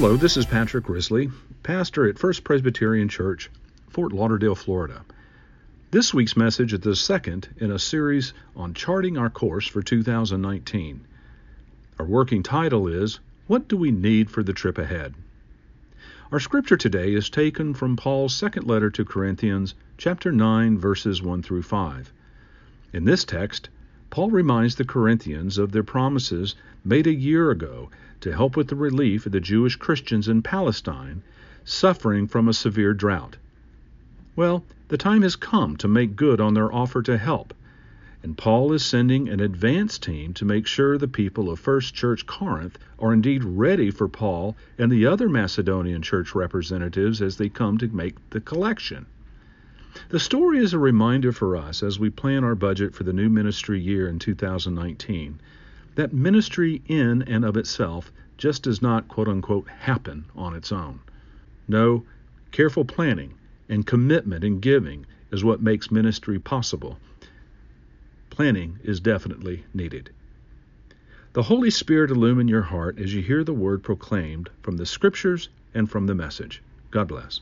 Hello, this is Patrick Wrisley, pastor at First Presbyterian Church, Fort Lauderdale, Florida. This week's message is the second in a series on charting our course for 2019. Our working title is What Do We Need for the Trip Ahead? Our scripture today is taken from Paul's second letter to Corinthians, chapter 9, verses 1 through 5. In this text, Paul reminds the Corinthians of their promises made a year ago to help with the relief of the Jewish Christians in Palestine suffering from a severe drought. Well, the time has come to make good on their offer to help, and Paul is sending an advance team to make sure the people of First Church Corinth are indeed ready for Paul and the other Macedonian church representatives as they come to make the collection. The story is a reminder for us as we plan our budget for the new ministry year in 2019 that ministry in and of itself just does not quote unquote happen on its own. No, careful planning and commitment and giving is what makes ministry possible. Planning is definitely needed. The Holy Spirit illumine your heart as you hear the word proclaimed from the scriptures and from the message. God bless.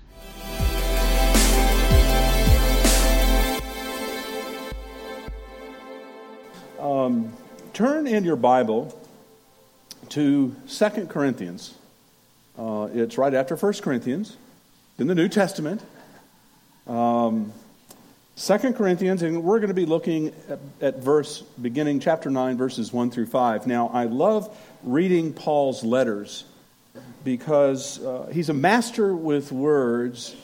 Um, turn in your Bible to Second Corinthians. Uh, it's right after First Corinthians in the New Testament. Um, 2 Corinthians, and we're going to be looking at, at, verse, beginning chapter 9, verses 1 through 5. Now, I love reading Paul's letters because uh, he's a master with words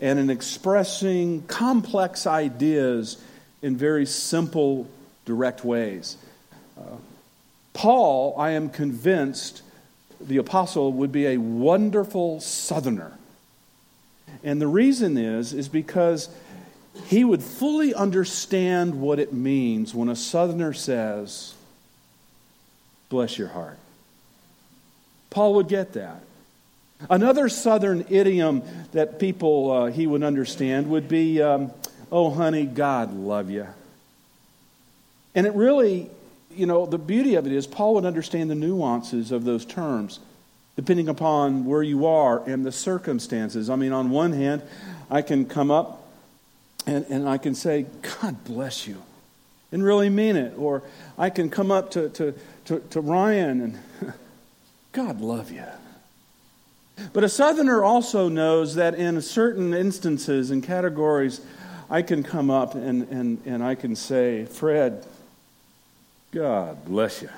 and in expressing complex ideas in very simple, direct ways. Paul, I am convinced, the apostle would be a wonderful southerner. And the reason is is because he would fully understand what it means when a southerner says, "Bless your heart." Paul would get that. Another southern idiom that people uh, he would understand would be, um, "Oh, honey, God love you." And it really you know, the beauty of it is Paul would understand the nuances of those terms depending upon where you are and the circumstances. I mean, on one hand, I can come up and, and I can say, God bless you, and really mean it. Or I can come up to, to, to, to Ryan and, God love you. But a Southerner also knows that in certain instances and categories, I can come up and, and, and I can say, Fred, God bless you.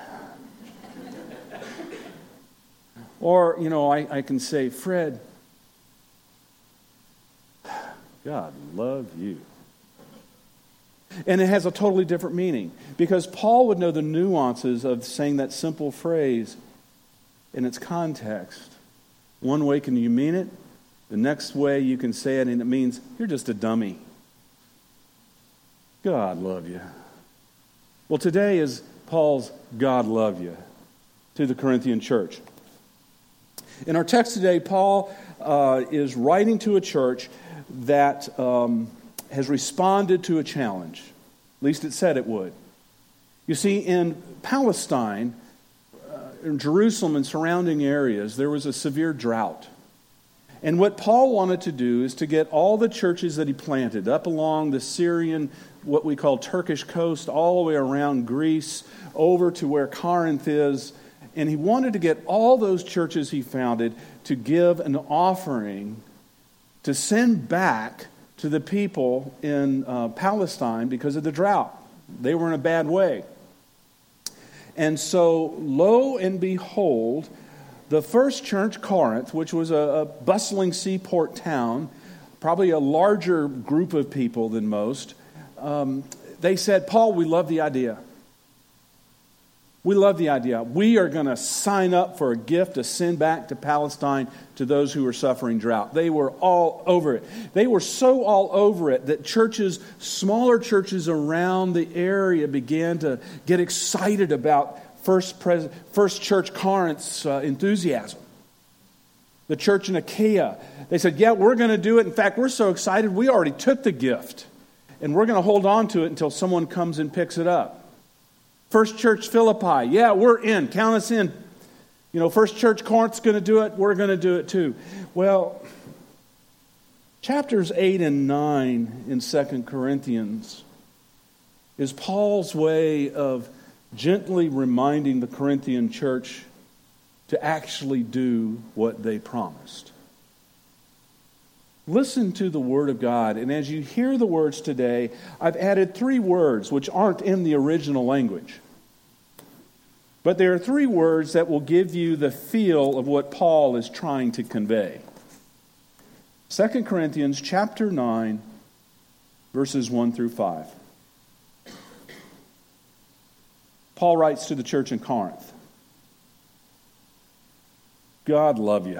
or, you know, I, I can say, Fred, God love you. And it has a totally different meaning because Paul would know the nuances of saying that simple phrase in its context. One way can you mean it, the next way you can say it, and it means you're just a dummy. God love you. Well, today is Paul's God love you to the Corinthian church. In our text today, Paul uh, is writing to a church that um, has responded to a challenge. At least it said it would. You see, in Palestine, uh, in Jerusalem and surrounding areas, there was a severe drought. And what Paul wanted to do is to get all the churches that he planted up along the Syrian, what we call Turkish coast, all the way around Greece, over to where Corinth is. And he wanted to get all those churches he founded to give an offering to send back to the people in uh, Palestine because of the drought. They were in a bad way. And so, lo and behold, the first church, Corinth, which was a, a bustling seaport town, probably a larger group of people than most, um, they said, Paul, we love the idea. We love the idea. We are going to sign up for a gift to send back to Palestine to those who are suffering drought. They were all over it. They were so all over it that churches, smaller churches around the area, began to get excited about First, Pres- First Church Corinth's uh, enthusiasm. The church in Achaia, they said, Yeah, we're going to do it. In fact, we're so excited, we already took the gift, and we're going to hold on to it until someone comes and picks it up. First Church Philippi, yeah, we're in. Count us in. You know, First Church Corinth's going to do it, we're going to do it too. Well, chapters 8 and 9 in Second Corinthians is Paul's way of gently reminding the Corinthian church to actually do what they promised. Listen to the Word of God, and as you hear the words today, I've added three words which aren't in the original language. But there are three words that will give you the feel of what Paul is trying to convey. 2 Corinthians chapter 9 verses 1 through 5. Paul writes to the church in Corinth God love you.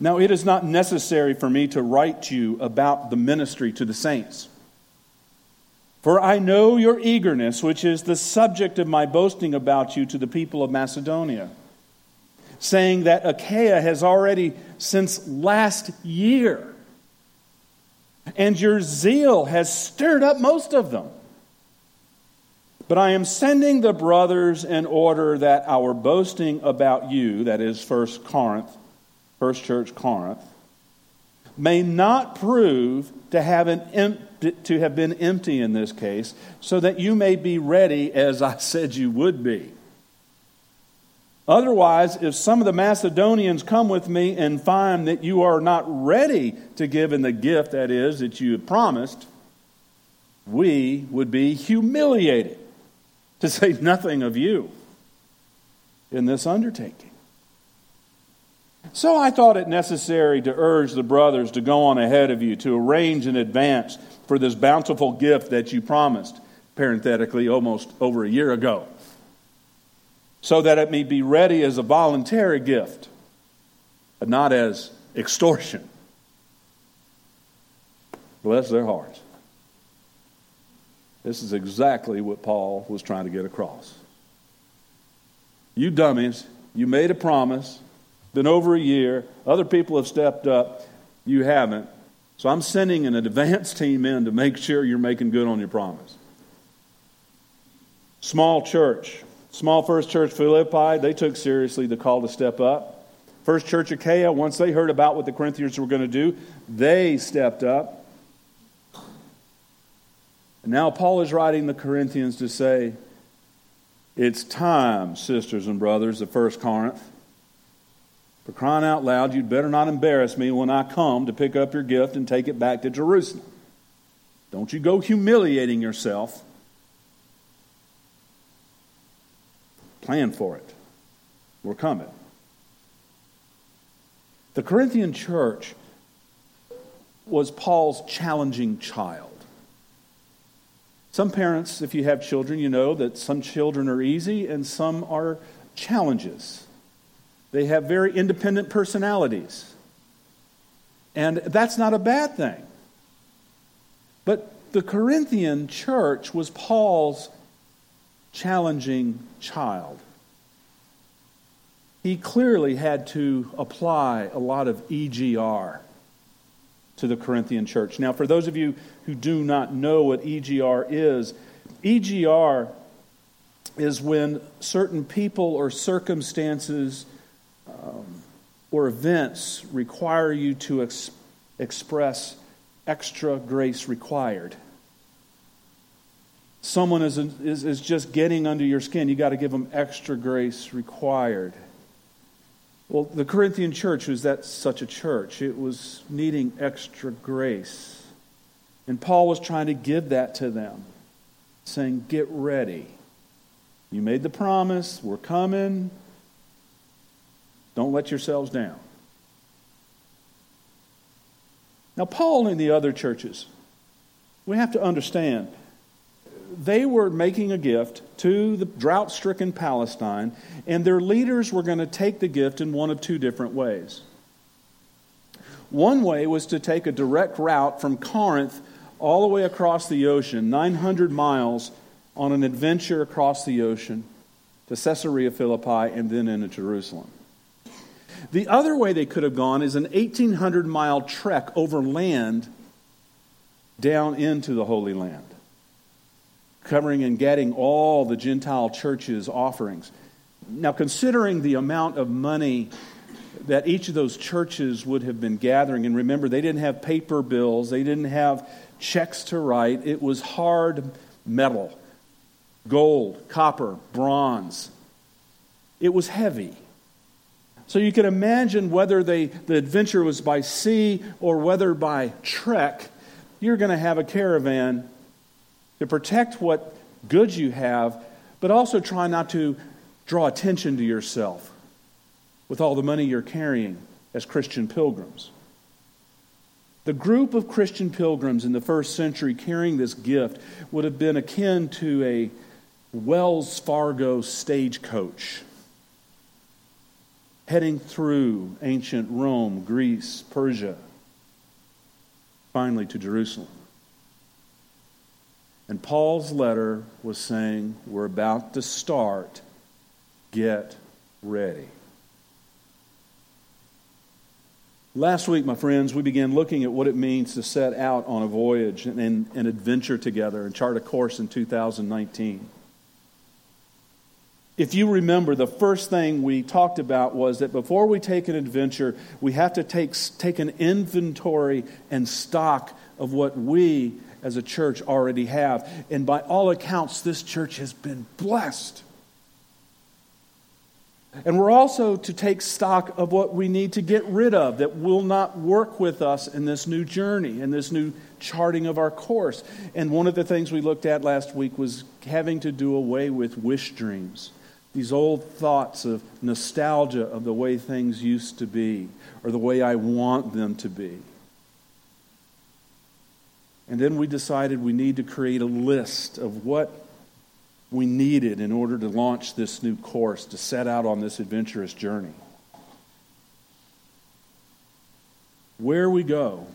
Now, it is not necessary for me to write you about the ministry to the saints. For I know your eagerness, which is the subject of my boasting about you to the people of Macedonia, saying that Achaia has already since last year, and your zeal has stirred up most of them. But I am sending the brothers in order that our boasting about you, that is First Corinth, First Church Corinth, may not prove to have, an to have been empty in this case, so that you may be ready as I said you would be. Otherwise, if some of the Macedonians come with me and find that you are not ready to give in the gift that is that you had promised, we would be humiliated to say nothing of you in this undertaking. So I thought it necessary to urge the brothers to go on ahead of you to arrange in advance for this bountiful gift that you promised, parenthetically, almost over a year ago, so that it may be ready as a voluntary gift, but not as extortion. Bless their hearts. This is exactly what Paul was trying to get across. You dummies, you made a promise, been over a year, other people have stepped up, you haven't. So I'm sending an advance team in to make sure you're making good on your promise. Small church, small first church Philippi, they took seriously the call to step up. First church Achaia, once they heard about what the Corinthians were going to do, they stepped up. And now Paul is writing the Corinthians to say, It's time, sisters and brothers of First Corinth. For crying out loud, you'd better not embarrass me when I come to pick up your gift and take it back to Jerusalem. Don't you go humiliating yourself. Plan for it. We're coming. The Corinthian church was Paul's challenging child. Some parents, if you have children, you know that some children are easy and some are challenges. They have very independent personalities. And that's not a bad thing. But the Corinthian church was Paul's challenging child. He clearly had to apply a lot of EGR to the Corinthian church. Now, for those of you who do not know what EGR is, EGR is when certain people or circumstances um, or events require you to ex- express extra grace required. Someone is, is, is just getting under your skin, you got to give them extra grace required. Well, the Corinthian church was that such a church. It was needing extra grace. And Paul was trying to give that to them, saying, Get ready. You made the promise. We're coming. Don't let yourselves down. Now, Paul and the other churches, we have to understand they were making a gift to the drought stricken Palestine, and their leaders were going to take the gift in one of two different ways. One way was to take a direct route from Corinth all the way across the ocean, 900 miles on an adventure across the ocean to Caesarea Philippi and then into Jerusalem. The other way they could have gone is an 1,800 mile trek over land down into the Holy Land covering and getting all the Gentile churches' offerings. Now, considering the amount of money that each of those churches would have been gathering, and remember, they didn't have paper bills, they didn't have checks to write, it was hard metal gold, copper, bronze. It was heavy. So you can imagine whether they, the adventure was by sea or whether by trek, you're going to have a caravan to protect what goods you have, but also try not to draw attention to yourself with all the money you're carrying as Christian pilgrims. The group of Christian pilgrims in the first century carrying this gift would have been akin to a Wells Fargo stagecoach heading through ancient Rome, Greece, Persia, finally to Jerusalem. And Paul's letter was saying, We're about to start. Get ready. Last week, my friends, we began looking at what it means to set out on a voyage and an adventure together and chart a course in 2019. If you remember, the first thing we talked about was that before we take an adventure, we have to take, take an inventory and stock of what we as a church already have. And by all accounts, this church has been blessed. And we're also to take stock of what we need to get rid of that will not work with us in this new journey, in this new charting of our course. And one of the things we looked at last week was having to do away with wish dreams these old thoughts of nostalgia of the way things used to be or the way I want them to be. And then we decided we need to create a list of what we needed in order to launch this new course, to set out on this adventurous journey. Where we go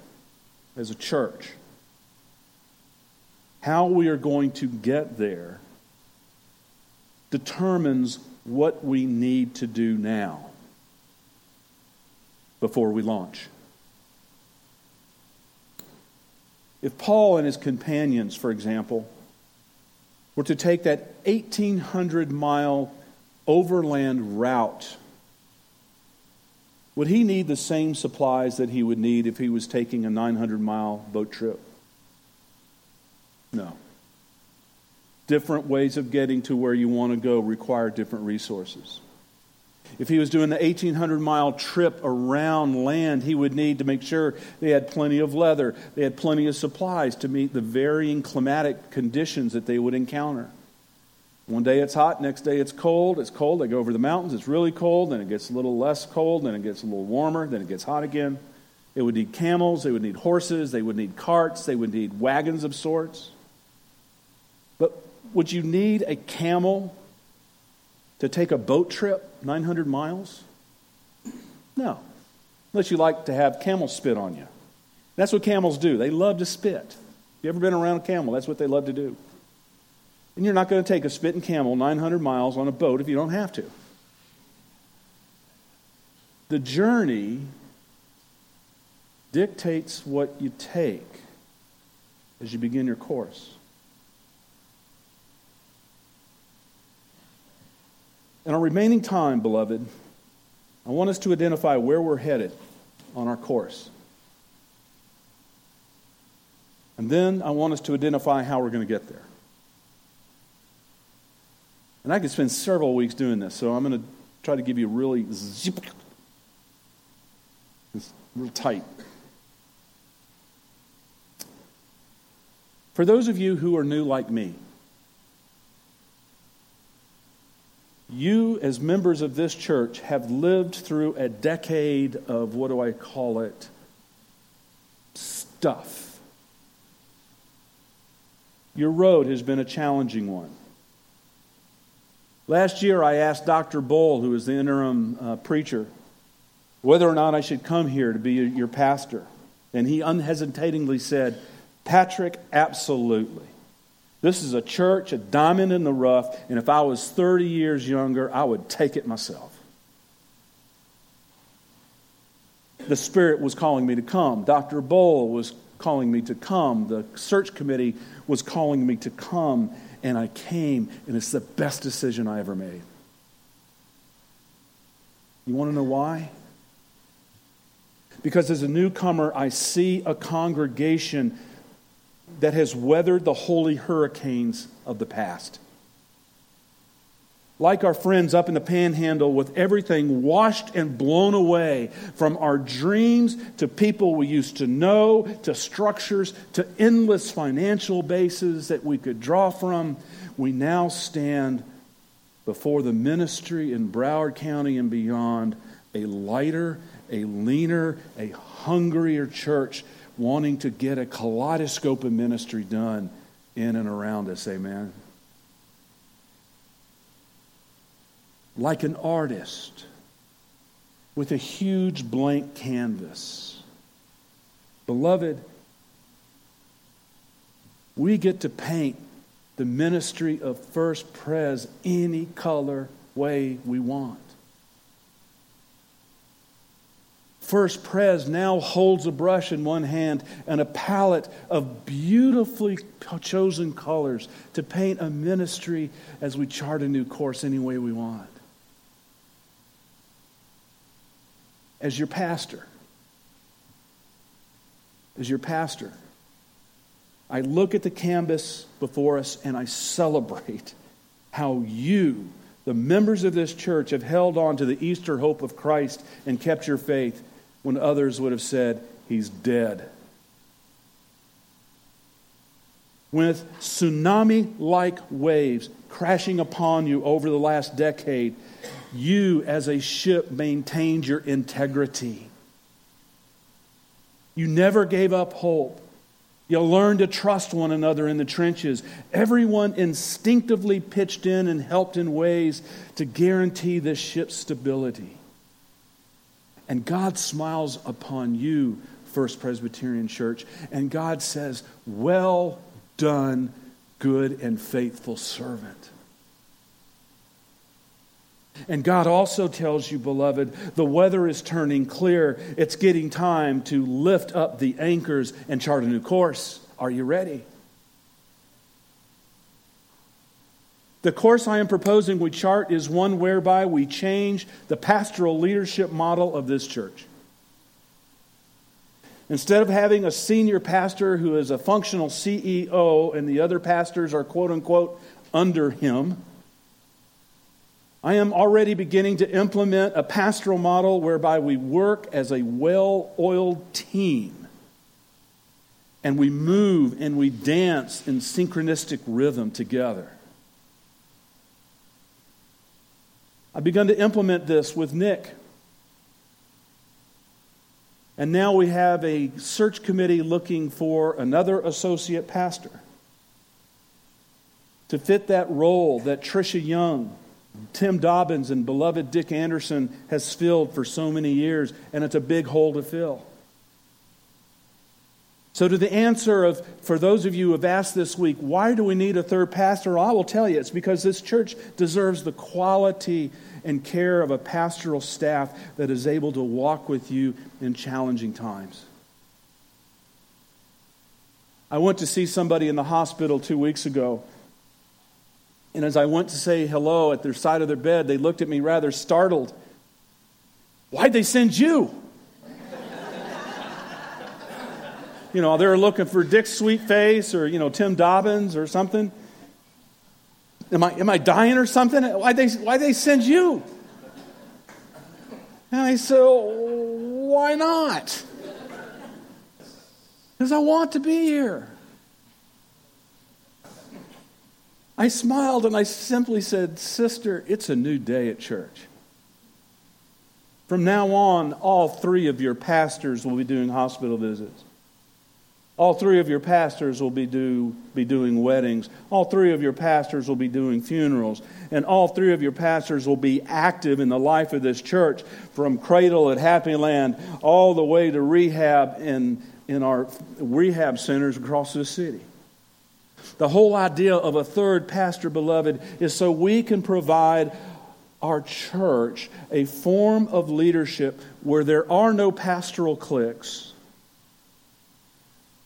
as a church, how we are going to get there determines what we need to do now before we launch. If Paul and his companions, for example, were to take that 1,800 mile overland route, would he need the same supplies that he would need if he was taking a 900 mile boat trip? No different ways of getting to where you want to go require different resources. If he was doing the 1,800 mile trip around land, he would need to make sure they had plenty of leather, they had plenty of supplies to meet the varying climatic conditions that they would encounter. One day it's hot, next day it's cold. It's cold, they go over the mountains, it's really cold, then it gets a little less cold, then it gets a little warmer, then it gets hot again. They would need camels, they would need horses, they would need carts, they would need wagons of sorts. But would you need a camel to take a boat trip 900 miles? No. Unless you like to have camels spit on you. That's what camels do. They love to spit. You ever been around a camel? That's what they love to do. And you're not going to take a spitting camel 900 miles on a boat if you don't have to. The journey dictates what you take as you begin your course. In our remaining time, beloved, I want us to identify where we're headed on our course. And then I want us to identify how we're going to get there. And I could spend several weeks doing this, so I'm going to try to give you really zip, it's real tight. For those of you who are new like me, you, as members of this church, have lived through a decade of what do I call it? Stuff. Your road has been a challenging one. Last year, I asked Dr. Bull, who is the interim uh, preacher, whether or not I should come here to be your pastor. And he unhesitatingly said, Patrick, absolutely. This is a church, a diamond in the rough, and if I was 30 years younger, I would take it myself. The Spirit was calling me to come. Dr. Bull was calling me to come. The search committee was calling me to come, and I came, and it's the best decision I ever made. You want to know why? Because as a newcomer, I see a congregation that has weathered the holy hurricanes of the past. Like our friends up in the panhandle, with everything washed and blown away from our dreams to people we used to know, to structures, to endless financial bases that we could draw from, we now stand before the ministry in Broward County and beyond a lighter, a leaner, a hungrier church wanting to get a kaleidoscope of ministry done in and around us. Amen. Like an artist with a huge blank canvas. Beloved, we get to paint the ministry of First Pres any color way we want. First Pres now holds a brush in one hand and a palette of beautifully chosen colors to paint a ministry as we chart a new course any way we want. As your pastor, as your pastor, I look at the canvas before us and I celebrate how you, the members of this church, have held on to the Easter hope of Christ and kept your faith when others would have said, He's dead. With tsunami like waves crashing upon you over the last decade, you as a ship maintained your integrity. You never gave up hope. You learned to trust one another in the trenches. Everyone instinctively pitched in and helped in ways to guarantee this ship's stability. And God smiles upon you, First Presbyterian Church, and God says, Well done, good and faithful servant. And God also tells you, beloved, the weather is turning clear. It's getting time to lift up the anchors and chart a new course. Are you ready? The course I am proposing we chart is one whereby we change the pastoral leadership model of this church. Instead of having a senior pastor who is a functional CEO and the other pastors are quote unquote under him, I am already beginning to implement a pastoral model whereby we work as a well oiled team and we move and we dance in synchronistic rhythm together. I've begun to implement this with Nick. And now we have a search committee looking for another associate pastor to fit that role that Tricia Young, Tim Dobbins, and beloved Dick Anderson has filled for so many years, and it's a big hole to fill. So, to the answer of, for those of you who have asked this week, why do we need a third pastor? I will tell you, it's because this church deserves the quality and care of a pastoral staff that is able to walk with you in challenging times. I went to see somebody in the hospital two weeks ago. And as I went to say hello at their side of their bed, they looked at me rather startled. Why'd they send you? You know, they're looking for Dick Sweetface or, you know, Tim Dobbins or something. Am I, am I dying or something? Why'd they, why they send you? And I said, Why not? Because I want to be here. I smiled and I simply said, Sister, it's a new day at church. From now on, all three of your pastors will be doing hospital visits. All three of your pastors will be, do, be doing weddings. All three of your pastors will be doing funerals. And all three of your pastors will be active in the life of this church from cradle at Happy Land all the way to rehab in, in our rehab centers across the city. The whole idea of a third pastor, beloved, is so we can provide our church a form of leadership where there are no pastoral cliques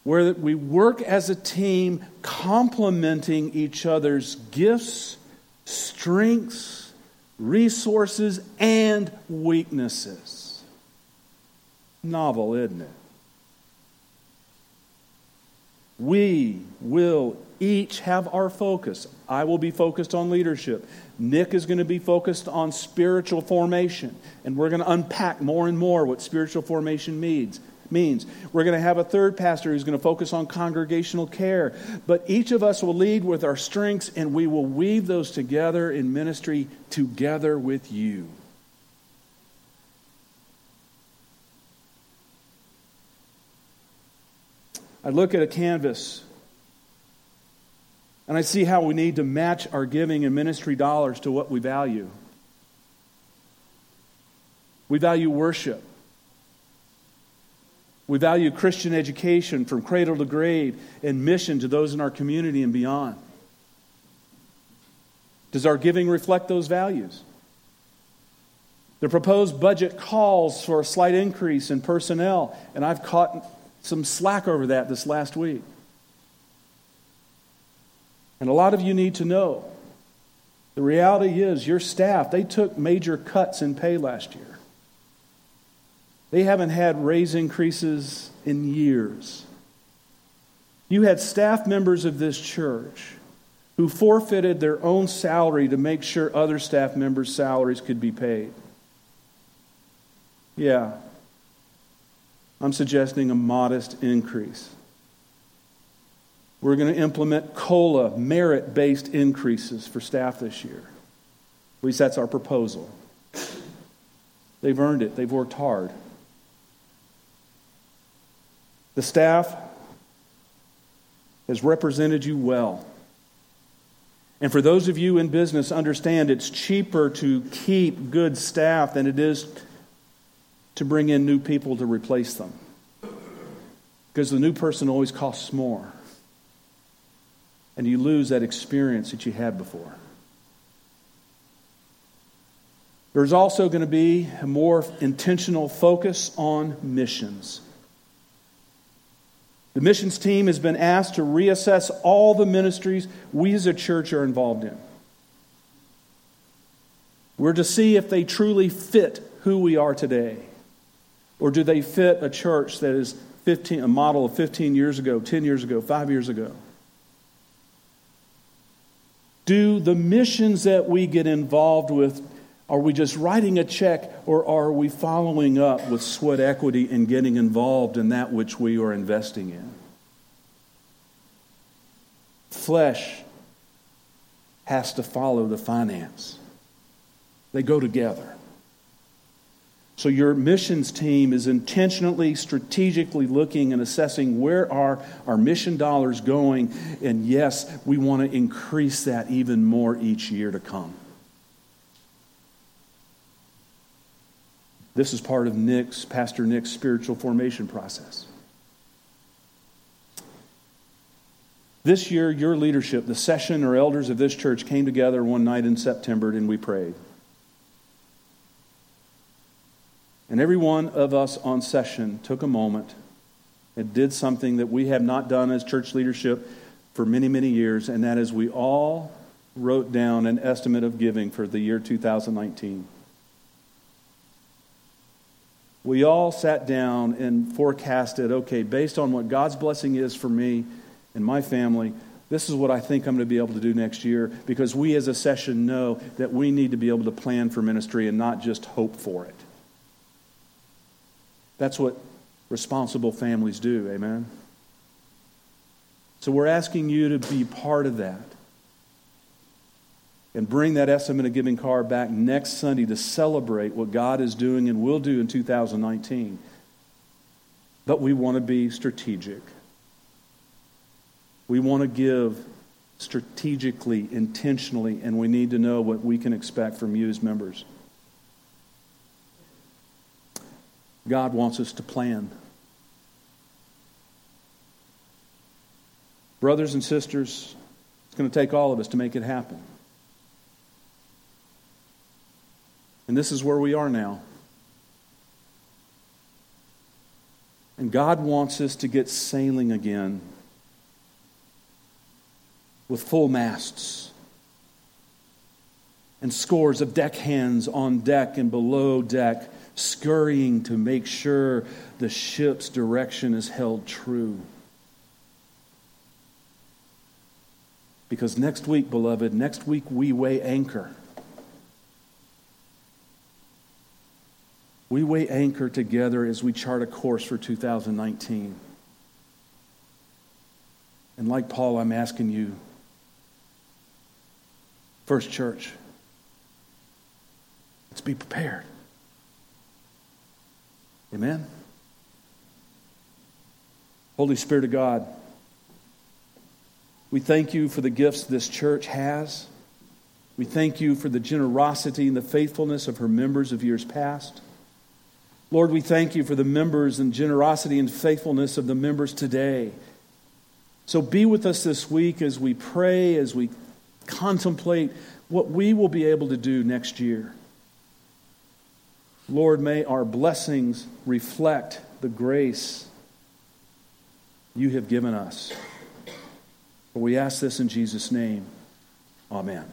where we work as a team, complementing each other's gifts, strengths, resources, and weaknesses. Novel, isn't it? We will each have our focus. I will be focused on leadership. Nick is going to be focused on spiritual formation. And we're going to unpack more and more what spiritual formation means. Means we're going to have a third pastor who's going to focus on congregational care. But each of us will lead with our strengths and we will weave those together in ministry together with you. I look at a canvas and I see how we need to match our giving and ministry dollars to what we value. We value worship. We value Christian education from cradle to grave and mission to those in our community and beyond. Does our giving reflect those values? The proposed budget calls for a slight increase in personnel, and I've caught some slack over that this last week. And a lot of you need to know the reality is your staff, they took major cuts in pay last year. They haven't had raise increases in years. You had staff members of this church who forfeited their own salary to make sure other staff members' salaries could be paid. Yeah, I'm suggesting a modest increase. We're going to implement COLA, merit based increases for staff this year. At least that's our proposal. They've earned it, they've worked hard. The staff has represented you well. And for those of you in business, understand it's cheaper to keep good staff than it is to bring in new people to replace them. Because the new person always costs more and you lose that experience that you had before. There's also going to be a more intentional focus on missions. The missions team has been asked to reassess all the ministries we as a church are involved in. We're to see if they truly fit who we are today. Or do they fit a church that is 15, a model of 15 years ago, 10 years ago, 5 years ago? Do the missions that we get involved with, are we just writing a check or are we following up with sweat equity and getting involved in that which we are investing in? Flesh has to follow the finance, they go together. So your missions team is intentionally, strategically looking and assessing where are our mission dollars going. And yes, we want to increase that even more each year to come. This is part of Nick's, Pastor Nick's spiritual formation process. This year, your leadership, the session or elders of this church came together one night in September and we prayed. And every one of us on session took a moment and did something that we have not done as church leadership for many, many years, and that is we all wrote down an estimate of giving for the year 2019. We all sat down and forecasted okay, based on what God's blessing is for me and my family, this is what I think I'm going to be able to do next year because we as a session know that we need to be able to plan for ministry and not just hope for it. That's what responsible families do, amen? So we're asking you to be part of that and bring that estimate of giving card back next Sunday to celebrate what God is doing and will do in 2019. But we want to be strategic. We want to give strategically, intentionally, and we need to know what we can expect from you as members. God wants us to plan. Brothers and sisters, it's going to take all of us to make it happen. And this is where we are now. And God wants us to get sailing again with full masts. and scores of deckhands on deck and below deck, scurrying to make sure the ship's direction is held true. Because next week, beloved, next week we weigh anchor. We weigh anchor together as we chart a course for 2019. And like Paul, I'm asking you, First Church, let's be prepared. Amen? Holy Spirit of God, we thank you for the gifts this church has. We thank you for the generosity and the faithfulness of her members of years past. Lord, we thank you for the members and generosity and faithfulness of the members today. So be with us this week as we pray, as we contemplate what we will be able to do next year. Lord, may our blessings reflect the grace you have given us. For we ask this in Jesus' name. Amen.